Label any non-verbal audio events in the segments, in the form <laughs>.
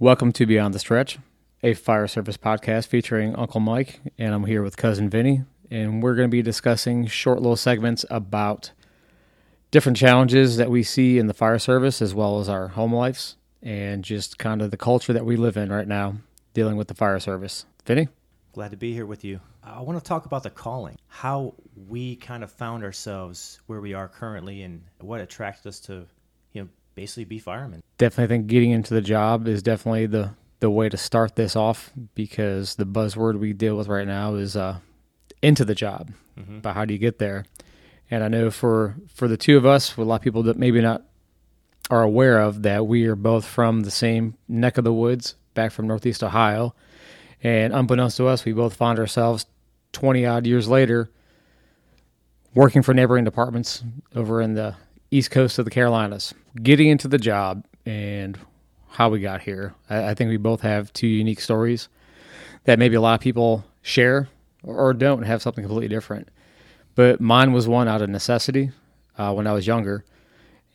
Welcome to Beyond the Stretch, a fire service podcast featuring Uncle Mike, and I'm here with cousin Vinnie, and we're going to be discussing short little segments about different challenges that we see in the fire service as well as our home lives and just kind of the culture that we live in right now dealing with the fire service. Vinnie? Glad to be here with you. I want to talk about the calling, how we kind of found ourselves where we are currently, and what attracted us to, basically be firemen. Definitely think getting into the job is definitely the the way to start this off because the buzzword we deal with right now is uh, into the job. Mhm. But how do you get there? And I know for for the two of us, a lot of people that maybe not are aware of that we are both from the same neck of the woods, back from Northeast Ohio. And unbeknownst to us, we both found ourselves 20 odd years later working for neighboring departments over in the east coast of the Carolinas. Getting into the job and how we got here. I, I think we both have two unique stories that maybe a lot of people share or don't have something completely different. But mine was one out of necessity uh, when I was younger.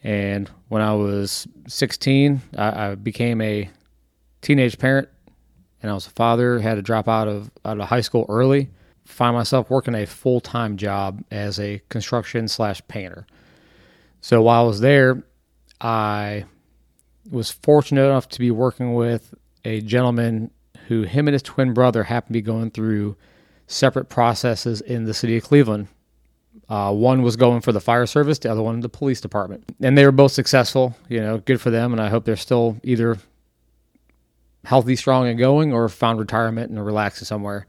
And when I was 16, I, I became a teenage parent and I was a father, had to drop out of out of high school early, find myself working a full time job as a construction slash painter. So while I was there, I was fortunate enough to be working with a gentleman who him and his twin brother happened to be going through separate processes in the city of Cleveland. Uh, one was going for the fire service, the other one the police department, and they were both successful. You know, good for them, and I hope they're still either healthy, strong, and going, or found retirement and relaxing somewhere.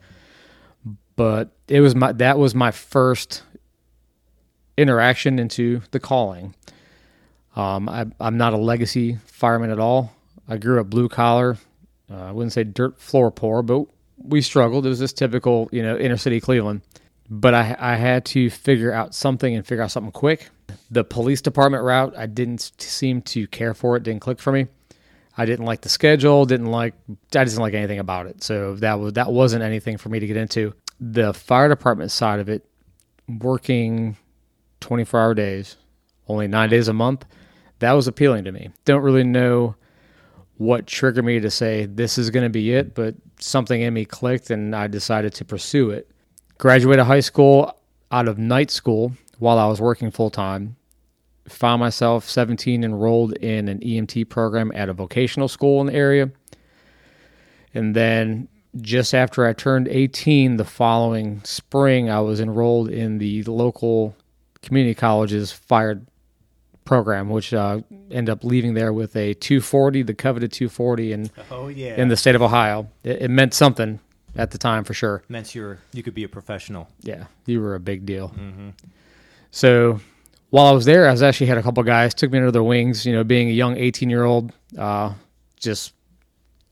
But it was my that was my first interaction into the calling. Um, I, I'm not a legacy fireman at all. I grew up blue collar. Uh, I wouldn't say dirt floor poor, but we struggled. It was just typical, you know, inner city Cleveland. But I, I had to figure out something and figure out something quick. The police department route, I didn't seem to care for it. Didn't click for me. I didn't like the schedule. Didn't like. I didn't like anything about it. So that was that wasn't anything for me to get into. The fire department side of it, working 24 hour days, only nine days a month, that was appealing to me. Don't really know what triggered me to say this is going to be it, but something in me clicked and I decided to pursue it. Graduated high school out of night school while I was working full time. Found myself 17 enrolled in an EMT program at a vocational school in the area. And then just after I turned 18 the following spring, I was enrolled in the local community college's fired program, which uh, ended up leaving there with a 240, the coveted 240 in, Oh yeah, in the state of Ohio. It, it meant something at the time for sure. meant you're you could be a professional. Yeah, you were a big deal. Mm-hmm. So while I was there, I was actually had a couple guys took me under their wings. You know, being a young 18 year old, uh, just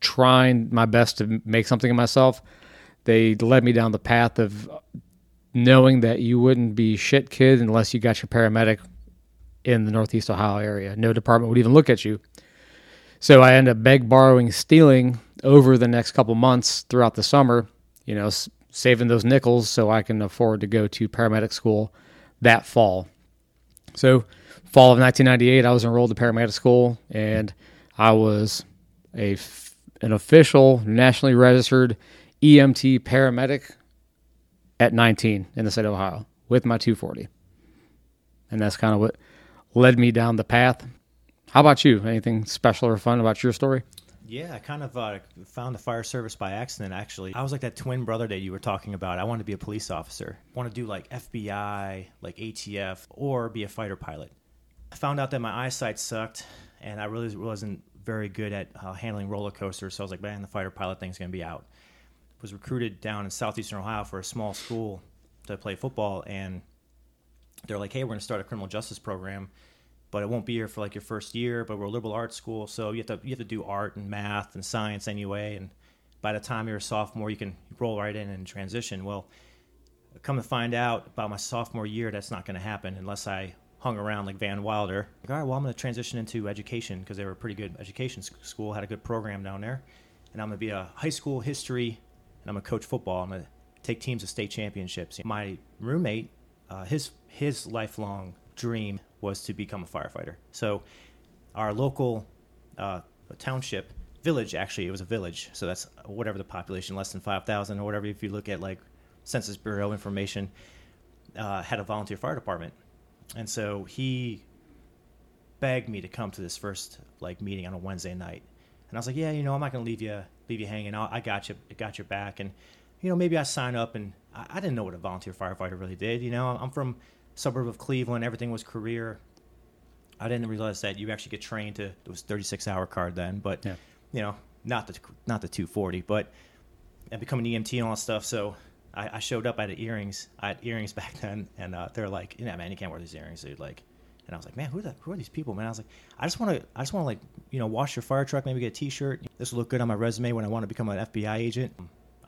trying my best to make something of myself. They led me down the path of knowing that you wouldn't be shit kid unless you got your paramedic in the Northeast Ohio area. No department would even look at you. So I end up beg, borrowing, stealing over the next couple months throughout the summer. You know, s- saving those nickels so I can afford to go to paramedic school that fall. So, fall of 1998, I was enrolled to paramedic school, and I was a f- an official, nationally registered EMT paramedic at 19 in the state of Ohio with my 240, and that's kind of what led me down the path. How about you? Anything special or fun about your story? Yeah, I kind of uh, found the fire service by accident. Actually, I was like that twin brother that you were talking about. I wanted to be a police officer. I want to do like FBI, like ATF, or be a fighter pilot. I found out that my eyesight sucked, and I really wasn't very good at uh, handling roller coasters. So I was like, man, the fighter pilot thing's gonna be out. Was recruited down in southeastern Ohio for a small school to play football, and they're like, hey, we're gonna start a criminal justice program but it won't be here for like your first year. But we're a liberal arts school, so you have to you have to do art and math and science anyway. And by the time you're a sophomore, you can roll right in and transition. Well, come to find out about my sophomore year, that's not going to happen unless I hung around like Van Wilder. Like, all right, well, I'm going to transition into education because they were a pretty good education school, had a good program down there, and I'm going to be a high school history, and I'm to coach football. I'm to take teams to state championships. My roommate, uh, his his lifelong dream was to become a firefighter. So, our local uh, township village. Actually, it was a village, so that's whatever the population, less than five thousand or whatever. If you look at like Census Bureau information, uh, had a volunteer fire department, and so he begged me to come to this first like meeting on a Wednesday night, and I was like, yeah, you know, I'm not gonna leave you leave you hanging. i I got you, I got your back, and you know, maybe I sign up and I, I didn't know what a volunteer firefighter really did. You know, I'm from suburb of Cleveland. Everything was career. I didn't realize that you actually get trained to it was 36 hour card then, but yeah. you know, not the not the 240, but I become an EMT and all that stuff. So I, I showed up. I had earrings. I had earrings <laughs> back then, and uh, they're like, "Yeah, man, you can't wear these earrings, dude." Like, and I was like, "Man, who are the, who are these people, man?" I was like, "I just want to, I just want to like, you know, wash your fire truck, maybe get a T-shirt. This will look good on my resume when I want to become an FBI agent."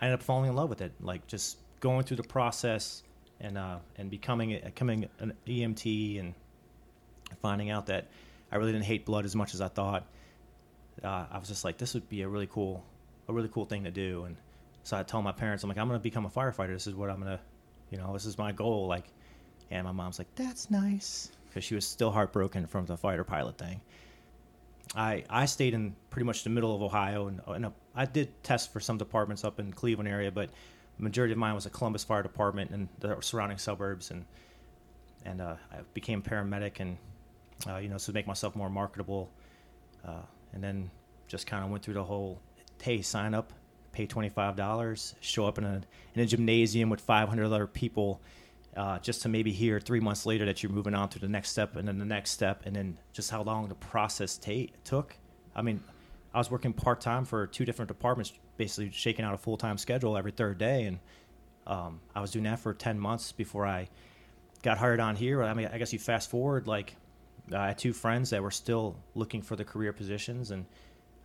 I ended up falling in love with it, like just going through the process and uh, and becoming becoming an EMT and finding out that I really didn't hate blood as much as I thought. Uh, I was just like, this would be a really cool, a really cool thing to do. And so I told my parents, I'm like, I'm gonna become a firefighter. This is what I'm gonna, you know, this is my goal. Like, and my mom's like, that's nice, because she was still heartbroken from the fighter pilot thing. I I stayed in pretty much the middle of Ohio, and, and uh, I did test for some departments up in Cleveland area, but the majority of mine was a Columbus Fire Department and the surrounding suburbs, and and uh, I became paramedic, and uh, you know, to make myself more marketable, uh, and then just kind of went through the whole, hey, sign up, pay twenty five dollars, show up in a in a gymnasium with five hundred other people. Uh, just to maybe hear three months later that you're moving on to the next step and then the next step and then just how long the process ta- took. I mean, I was working part time for two different departments, basically shaking out a full time schedule every third day, and um, I was doing that for ten months before I got hired on here. I mean, I guess you fast forward like I had two friends that were still looking for the career positions, and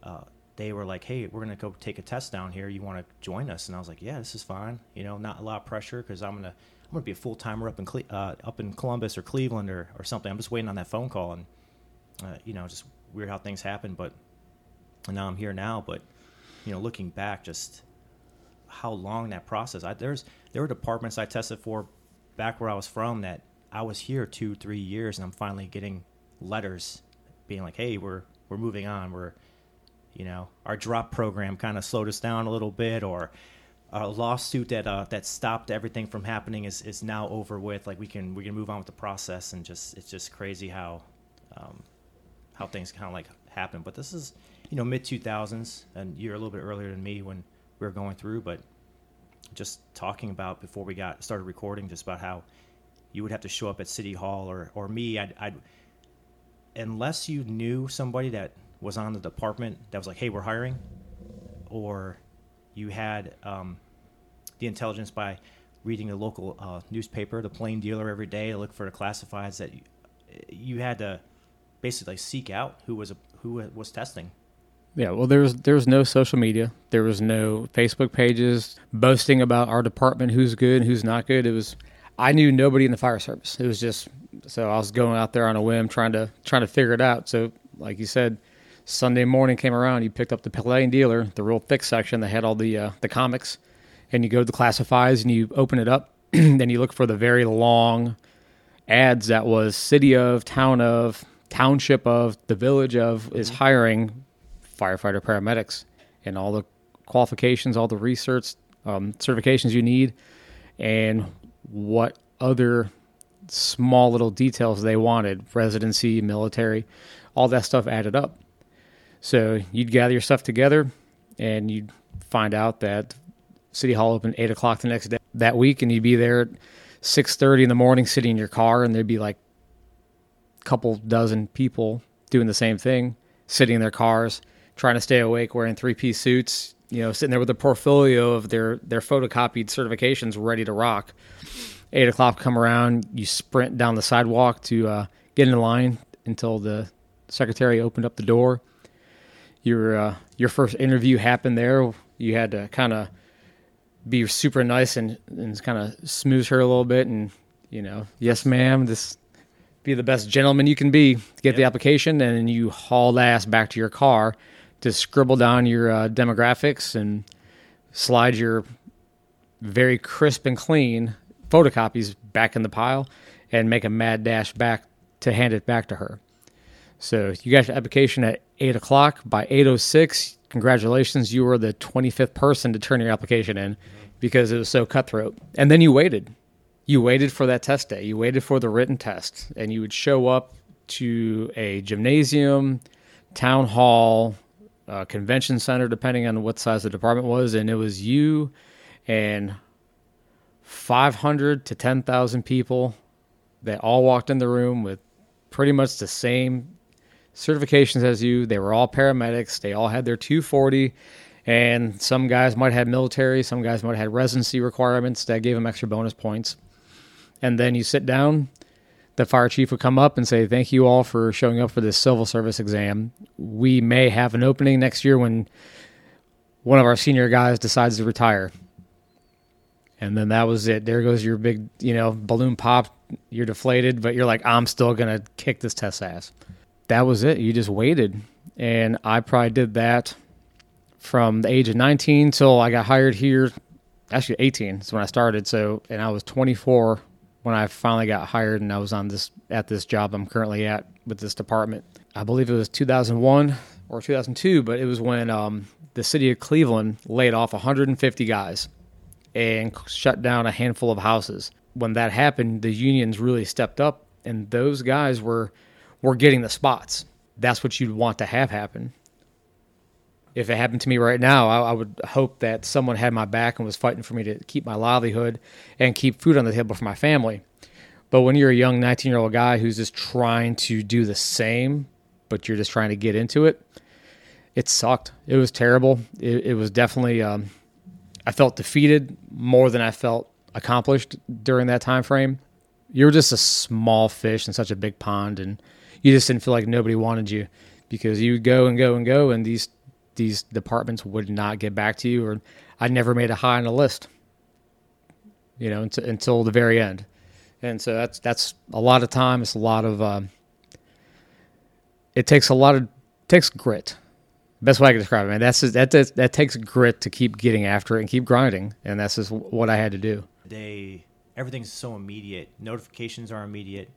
uh, they were like, "Hey, we're gonna go take a test down here. You want to join us?" And I was like, "Yeah, this is fine. You know, not a lot of pressure because I'm gonna I'm gonna be a full timer up in Cle- uh, up in Columbus or Cleveland or, or something. I'm just waiting on that phone call, and uh, you know, just weird how things happen, but." and now I'm here now. But you know, looking back, just how long that process. I, there's there were departments I tested for back where I was from that I was here two, three years, and I'm finally getting letters being like, "Hey, we're we're moving on. We're you know our drop program kind of slowed us down a little bit, or a lawsuit that uh, that stopped everything from happening is, is now over with. Like we can we can move on with the process, and just it's just crazy how um, how things kind of like happen. But this is you know, mid 2000s, and you're a little bit earlier than me when we were going through, but just talking about before we got started recording, just about how you would have to show up at City Hall, or or me, I'd, I'd unless you knew somebody that was on the department that was like, hey, we're hiring, or you had um, the intelligence by reading the local uh, newspaper, the Plain Dealer, every day to look for the classifieds that you, you had to basically seek out who was a, who was testing yeah, well, there was there was no social media. There was no Facebook pages boasting about our department, who's good, who's not good. It was I knew nobody in the fire service. It was just so I was going out there on a whim, trying to trying to figure it out. So, like you said, Sunday morning came around. You picked up the Plain Dealer, the real thick section that had all the uh, the comics, and you go to the classifies and you open it up. <clears throat> then you look for the very long ads that was city of, town of, township of, the village of is mm-hmm. hiring firefighter paramedics and all the qualifications, all the research um, certifications you need, and what other small little details they wanted residency, military, all that stuff added up. So you'd gather your stuff together and you'd find out that City Hall opened 8 o'clock the next day that week, and you'd be there at 6.30 in the morning sitting in your car, and there'd be like a couple dozen people doing the same thing, sitting in their cars trying to stay awake, wearing three piece suits, you know, sitting there with a portfolio of their their photocopied certifications ready to rock. Eight o'clock come around, you sprint down the sidewalk to uh, get in line until the secretary opened up the door. Your uh, your first interview happened there. You had to kind of be super nice and, and kind of smooth her a little bit and you know, yes, ma'am, this be the best gentleman you can be. Get yep. the application, and then you haul ass back to your car to scribble down your uh, demographics and slide your very crisp and clean photocopies back in the pile and make a mad dash back to hand it back to her. So you got your application at eight o'clock. By eight oh six, congratulations, you were the 25th person to turn your application in because it was so cutthroat. And then you waited. You waited for that test day. You waited for the written test, and you would show up to a gymnasium, town hall, uh, convention center, depending on what size the department was, and it was you and 500 to 10,000 people that all walked in the room with pretty much the same certifications as you. They were all paramedics. They all had their 240, and some guys might have military, some guys might have residency requirements that gave them extra bonus points. And then you sit down. The fire chief would come up and say, "Thank you all for showing up for this civil service exam. We may have an opening next year when one of our senior guys decides to retire." And then that was it. There goes your big, you know, balloon pop. You're deflated, but you're like, I'm still gonna kick this test ass that was it. You just waited. And I probably did that from the age of 19 till I got hired here. Actually, 18 is when I started. So, and I was 24 when I finally got hired, and I was on this at this job I'm currently at with this department. I believe it was 2001 or 2002, but it was when um, the city of Cleveland laid off 150 guys and shut down a handful of houses. When that happened, the unions really stepped up, and those guys were we're getting the spots. That's what you'd want to have happen. If it happened to me right now, I, I, would hope that someone had my back and was fighting for me to keep my livelihood and keep food on the table for my family. But when you're a young 19 year old guy who's just trying to do the same, but you're just trying to get into it, it sucked. It was terrible. It, it was definitely, um, I felt defeated more than I felt accomplished during that time frame. You're just a small fish in such a big pond, and you just didn't feel like nobody wanted you because you would go and go and go, and these these departments would not get back to you, or I never made a high on the list. You know, until, until the very end, and so that's that's a lot of time. It's a lot of. Um, it takes a lot of takes grit. Best way I can describe it, man. That's just, that, that that takes grit to keep getting after it and keep grinding, and that's just what I had to do. They everything's so immediate. Notifications are immediate.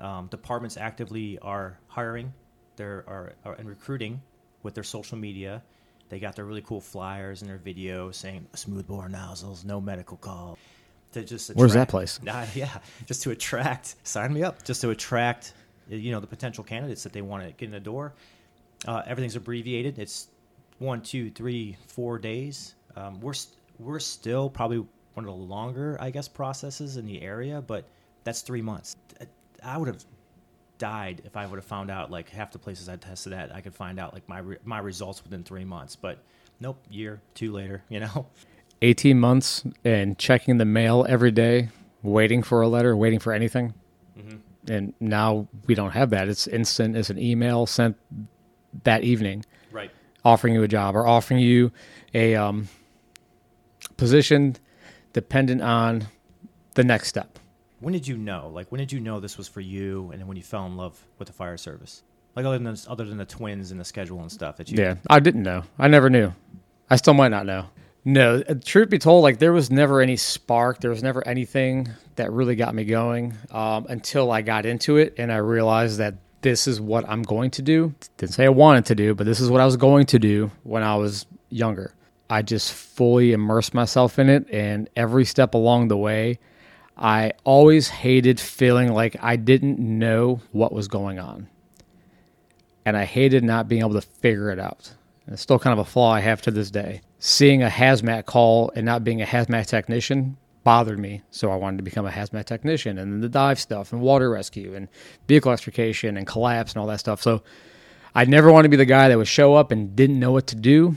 Um, departments actively are hiring, they're are, are and recruiting with their social media. They got their really cool flyers and their videos saying smoothbore nozzles, no medical call. To just attract, where's that place? Uh, <laughs> yeah, just to attract. Sign me up. Just to attract, you know, the potential candidates that they want to get in the door. Uh, everything's abbreviated. It's one, two, three, four days. Um, we're st- we're still probably one of the longer, I guess, processes in the area, but that's three months. I would have died if I would have found out like half the places I tested at, I could find out like my re- my results within three months. But nope, year two later, you know. <laughs> 18 months and checking the mail every day, waiting for a letter, waiting for anything. Mm-hmm. And now we don't have that. It's instant. It's an email sent that evening, right? Offering you a job or offering you a um, position dependent on the next step when did you know? Like, when did you know this was for you, and when you fell in love with the fire service? Like, other than other than the twins and the schedule and stuff that you. Yeah, I didn't know. I never knew. I still might not know. No, uh, truth be told, like there was never any spark. There was never anything that really got me going um, until I got into it and I realized that this is what I'm going to do. Didn't say I wanted to do, but this is what I was going to do when I was younger. I just fully immersed myself in it, and every step along the way, I always hated feeling like I didn't know what was going on. And I hated not being able to figure it out. And it's still kind of a flaw I have to this day. Seeing a hazmat call and not being a hazmat technician bothered me. So I wanted to become a hazmat technician and then the dive stuff and water rescue and vehicle extrication and collapse and all that stuff. So I never wanted to be the guy that would show up and didn't know what to do.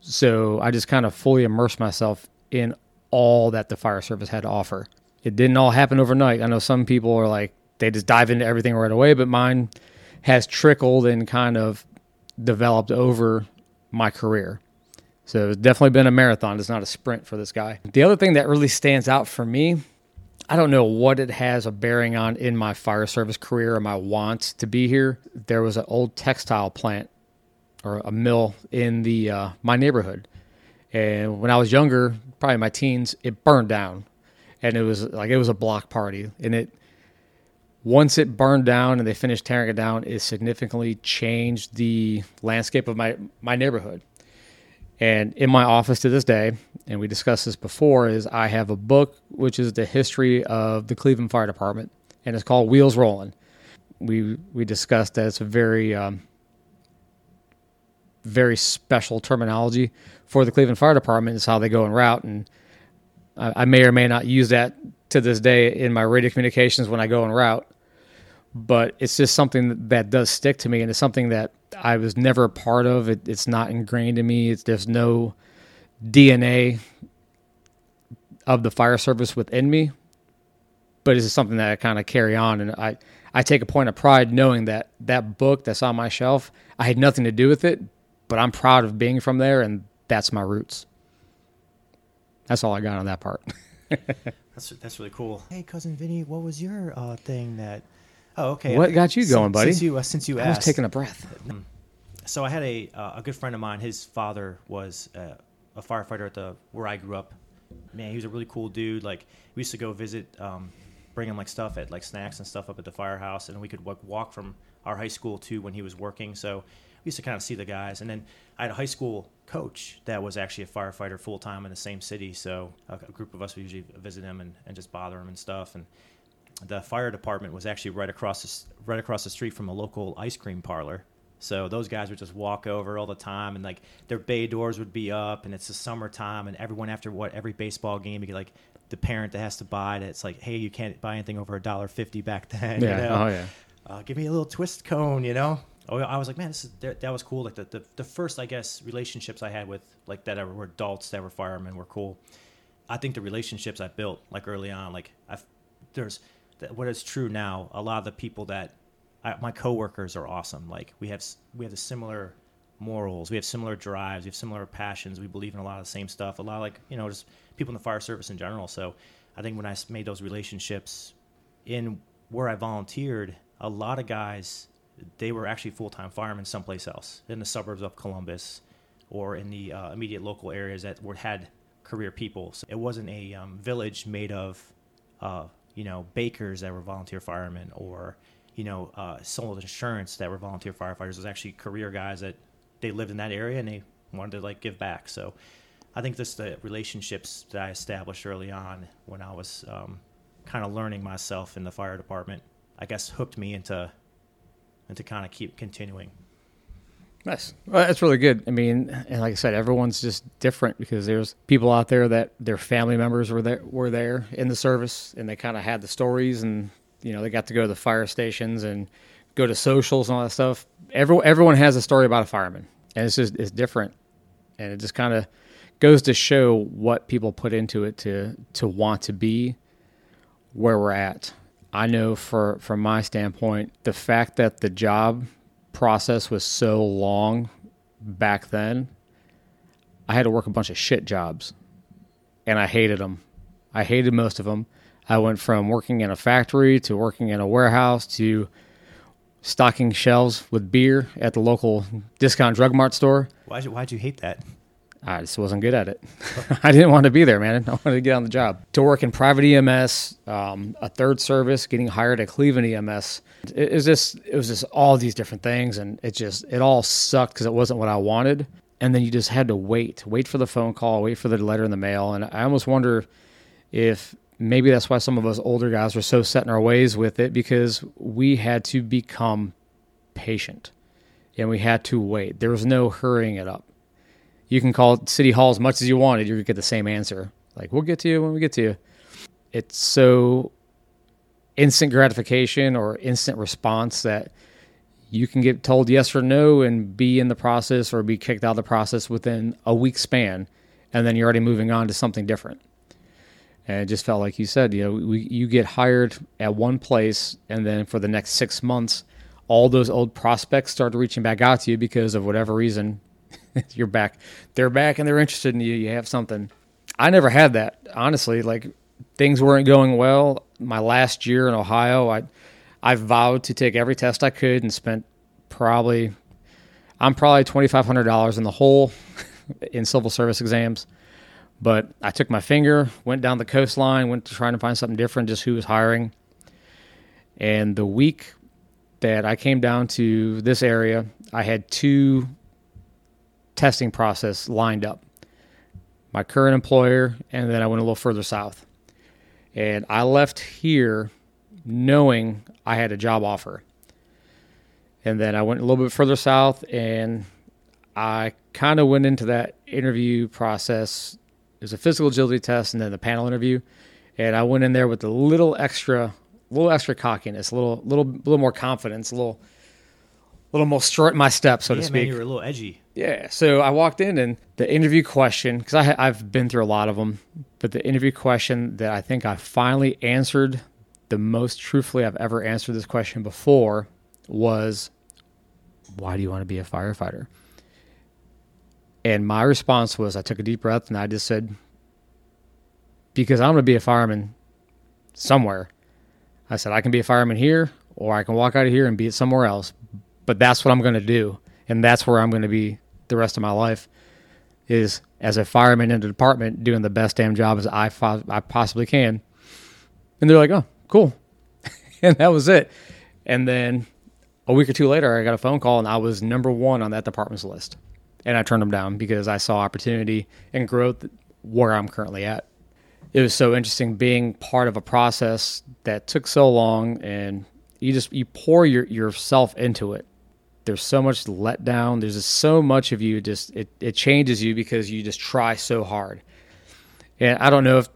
So I just kind of fully immersed myself in all that the fire service had to offer. It didn't all happen overnight. I know some people are like, they just dive into everything right away, but mine has trickled and kind of developed over my career. So it's definitely been a marathon. It's not a sprint for this guy. The other thing that really stands out for me, I don't know what it has a bearing on in my fire service career or my wants to be here. There was an old textile plant or a mill in the uh, my neighborhood, and when I was younger, probably my teens, it burned down, and it was like it was a block party, and it once it burned down and they finished tearing it down, it significantly changed the landscape of my my neighborhood. And in my office to this day, and we discussed this before, is I have a book which is the history of the Cleveland Fire Department, and it's called Wheels Rolling. We we discussed that it's a very um, very special terminology for the Cleveland Fire Department. Is how they go en route, and I, I may or may not use that to this day in my radio communications when I go en route. But it's just something that does stick to me, and it's something that I was never a part of. It, it's not ingrained in me. It's, there's no DNA of the fire service within me, but it's something that I kind of carry on, and I I take a point of pride knowing that that book that's on my shelf, I had nothing to do with it, but I'm proud of being from there, and that's my roots. That's all I got on that part. <laughs> That's that's really cool. Hey, cousin Vinnie, what was your uh, thing that? Oh, okay. What got you going, Since- buddy? Since you uh, since you I was asked, taking a breath. so I had a uh, a good friend of mine. His father was uh, a firefighter at the where I grew up. Man, he was a really cool dude. Like we used to go visit, um, bring him like stuff at like snacks and stuff up at the firehouse, and we could like, walk from our high school to when he was working. So we used to kind of see the guys. And then I had a high school coach that was actually a firefighter full time in the same city. So a, a group of us would usually visit him and, and just bother him and stuff. And the fire department was actually right across the, right across the street from a local ice cream parlor. So those guys would just walk over all the time, and like their bay doors would be up, and it's the summertime, and everyone after what every baseball game, you get like the parent that has to buy it. It's like, hey, you can't buy anything over a dollar fifty back then. Yeah. You know? Oh yeah. uh, give me a little twist cone, you know. Oh, I was like, man, this is that, that was cool. Like the, the the first, I guess, relationships I had with like that were adults that were firemen were cool. I think the relationships I built like early on, like I've there's what is true now. A lot of the people that I, my coworkers are awesome. Like we have we have the similar morals, we have similar drives, we have similar passions. We believe in a lot of the same stuff. A lot of like you know just people in the fire service in general. So I think when I made those relationships in where I volunteered, a lot of guys they were actually full time firemen someplace else in the suburbs of Columbus or in the uh, immediate local areas that were had career people. So it wasn't a um, village made of uh, you know bakers that were volunteer firemen or you know uh, insurance that were volunteer firefighters. It was actually career guys that they lived in that area and they wanted to like give back. So I think just the relationships that I established early on when I was um, kind of learning myself in the fire department, I guess hooked me into into kind of keep continuing. Nice. Well, that's really good. I mean, and like I said, everyone's just different because there's people out there that their family members were there were there in the service, and they kind of had the stories, and you know they got to go to the fire stations and go to socials and all that stuff. Everyone everyone has a story about a fireman, and it's just it's different, and it just kind of goes to show what people put into it to to want to be where we're at. I know for from my standpoint, the fact that the job process was so long back then, I had to work a bunch of shit jobs, and I hated them. I hated most of them. I went from working in a factory to working in a warehouse to stocking shelves with beer at the local discount drug mart store. Why'd you, why'd you hate that? I just wasn't good at it. <laughs> I didn't want to be there, man. I wanted to get on the job. To work in private EMS, um, a third service, getting hired at Cleveland EMS. It, it was just, it was just all these different things, and it just, it all sucked because it wasn't what I wanted. And then you just had to wait, wait for the phone call, wait for the letter in the mail, and I almost wonder if maybe that's why some of us older guys were so set in our ways with it because we had to become patient, and we had to wait. There was no hurrying it up you can call city hall as much as you wanted gonna get the same answer. Like we'll get to you when we get to you. It's so instant gratification or instant response that you can get told yes or no and be in the process or be kicked out of the process within a week span and then you're already moving on to something different. And it just felt like you said you know we, you get hired at one place and then for the next six months all those old prospects start reaching back out to you because of whatever reason <laughs> you're back. They're back and they're interested in you. You have something. I never had that, honestly. Like things weren't going well. My last year in Ohio, I I vowed to take every test I could and spent probably I'm probably twenty five hundred dollars in the hole <laughs> in civil service exams. But I took my finger, went down the coastline, went to trying to find something different, just who was hiring. And the week that I came down to this area, I had two testing process lined up. My current employer, and then I went a little further south. And I left here knowing I had a job offer. And then I went a little bit further south and I kind of went into that interview process. There's a physical agility test and then the panel interview. And I went in there with a little extra, little extra cockiness, a little, little, little more confidence, a little, little more strut in my step, so yeah, to speak. man, you were a little edgy. Yeah. So I walked in and the interview question, because I, I've been through a lot of them, but the interview question that I think I finally answered the most truthfully I've ever answered this question before was, Why do you want to be a firefighter? And my response was, I took a deep breath and I just said, Because I'm going to be a fireman somewhere. I said, I can be a fireman here or I can walk out of here and be it somewhere else. But that's what I'm going to do. And that's where I'm going to be the rest of my life is as a fireman in the department doing the best damn job as I, fo- I possibly can. And they're like, oh, cool. <laughs> and that was it. And then a week or two later, I got a phone call and I was number one on that department's list. And I turned them down because I saw opportunity and growth where I'm currently at. It was so interesting being part of a process that took so long and you just you pour your, yourself into it. There's so much let down. There's just so much of you just it, it changes you because you just try so hard. And I don't know if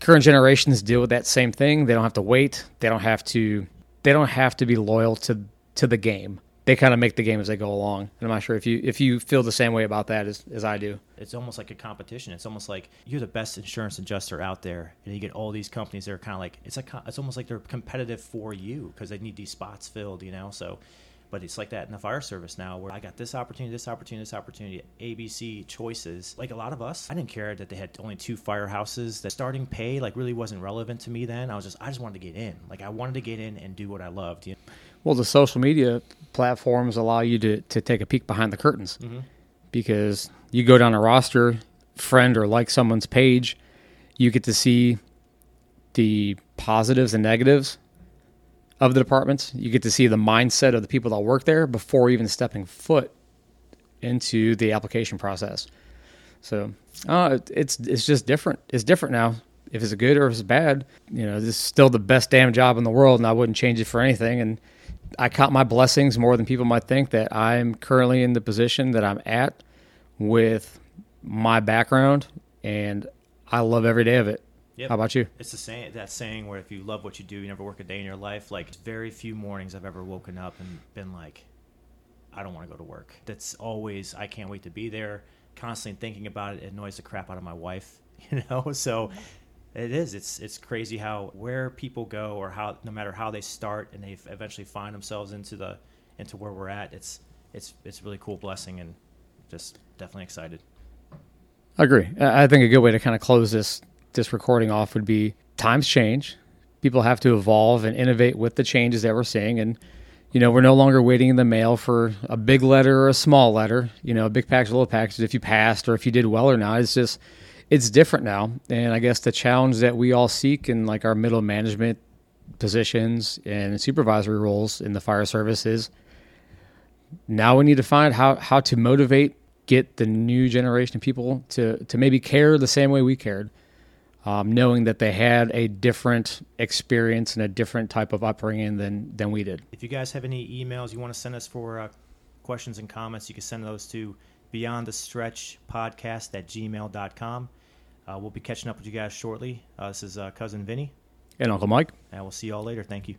current generations deal with that same thing. They don't have to wait. They don't have to. They don't have to be loyal to to the game. They kind of make the game as they go along. And I'm not sure if you if you feel the same way about that as, as I do. It's almost like a competition. It's almost like you're the best insurance adjuster out there, and you get all these companies that are kind of like it's like it's almost like they're competitive for you because they need these spots filled, you know. So, but it's like that in the fire service now, where I got this opportunity, this opportunity, this opportunity, ABC choices. Like a lot of us, I didn't care that they had only two firehouses. The starting pay like really wasn't relevant to me then. I was just I just wanted to get in. Like I wanted to get in and do what I loved. You know? Well, the social media platforms allow you to, to take a peek behind the curtains mm-hmm. because you go down a roster, friend or like someone's page, you get to see the positives and negatives of the departments. You get to see the mindset of the people that work there before even stepping foot into the application process. So uh, it's it's just different. It's different now. If it's good or if it's bad, you know, this is still the best damn job in the world, and I wouldn't change it for anything. And I count my blessings more than people might think that I'm currently in the position that I'm at with my background, and I love every day of it. Yep. How about you? It's the same that saying where if you love what you do, you never work a day in your life. Like very few mornings I've ever woken up and been like, I don't want to go to work. That's always I can't wait to be there. Constantly thinking about it, it annoys the crap out of my wife. <laughs> You know, so it is. It's it's crazy how where people go or how no matter how they start and they eventually find themselves into the into where we're at. It's it's it's really cool blessing and just definitely excited. I agree. I I think a good way to kind of close this this recording off would be times change. People have to evolve and innovate with the changes that we're seeing, and you know we're no longer waiting in the mail for a big letter or a small letter. You know, a big package, a little package. If you passed or if you did well or not, it's just it's different now. And I guess the challenge that we all seek in like our middle management positions and supervisory roles in the fire service is now we need to find how how to motivate get the new generation of people to to maybe care the same way we cared um, knowing that they had a different experience and a different type of upbringing than than we did If you guys have any emails you want to send us for uh, questions and comments, you can send those to beyond the stretch podcast at gmail.com. Uh, we'll be catching up with you guys shortly. Uh, this is uh, Cousin Vinnie, and uncle mike and we'll see you all later. Thank you.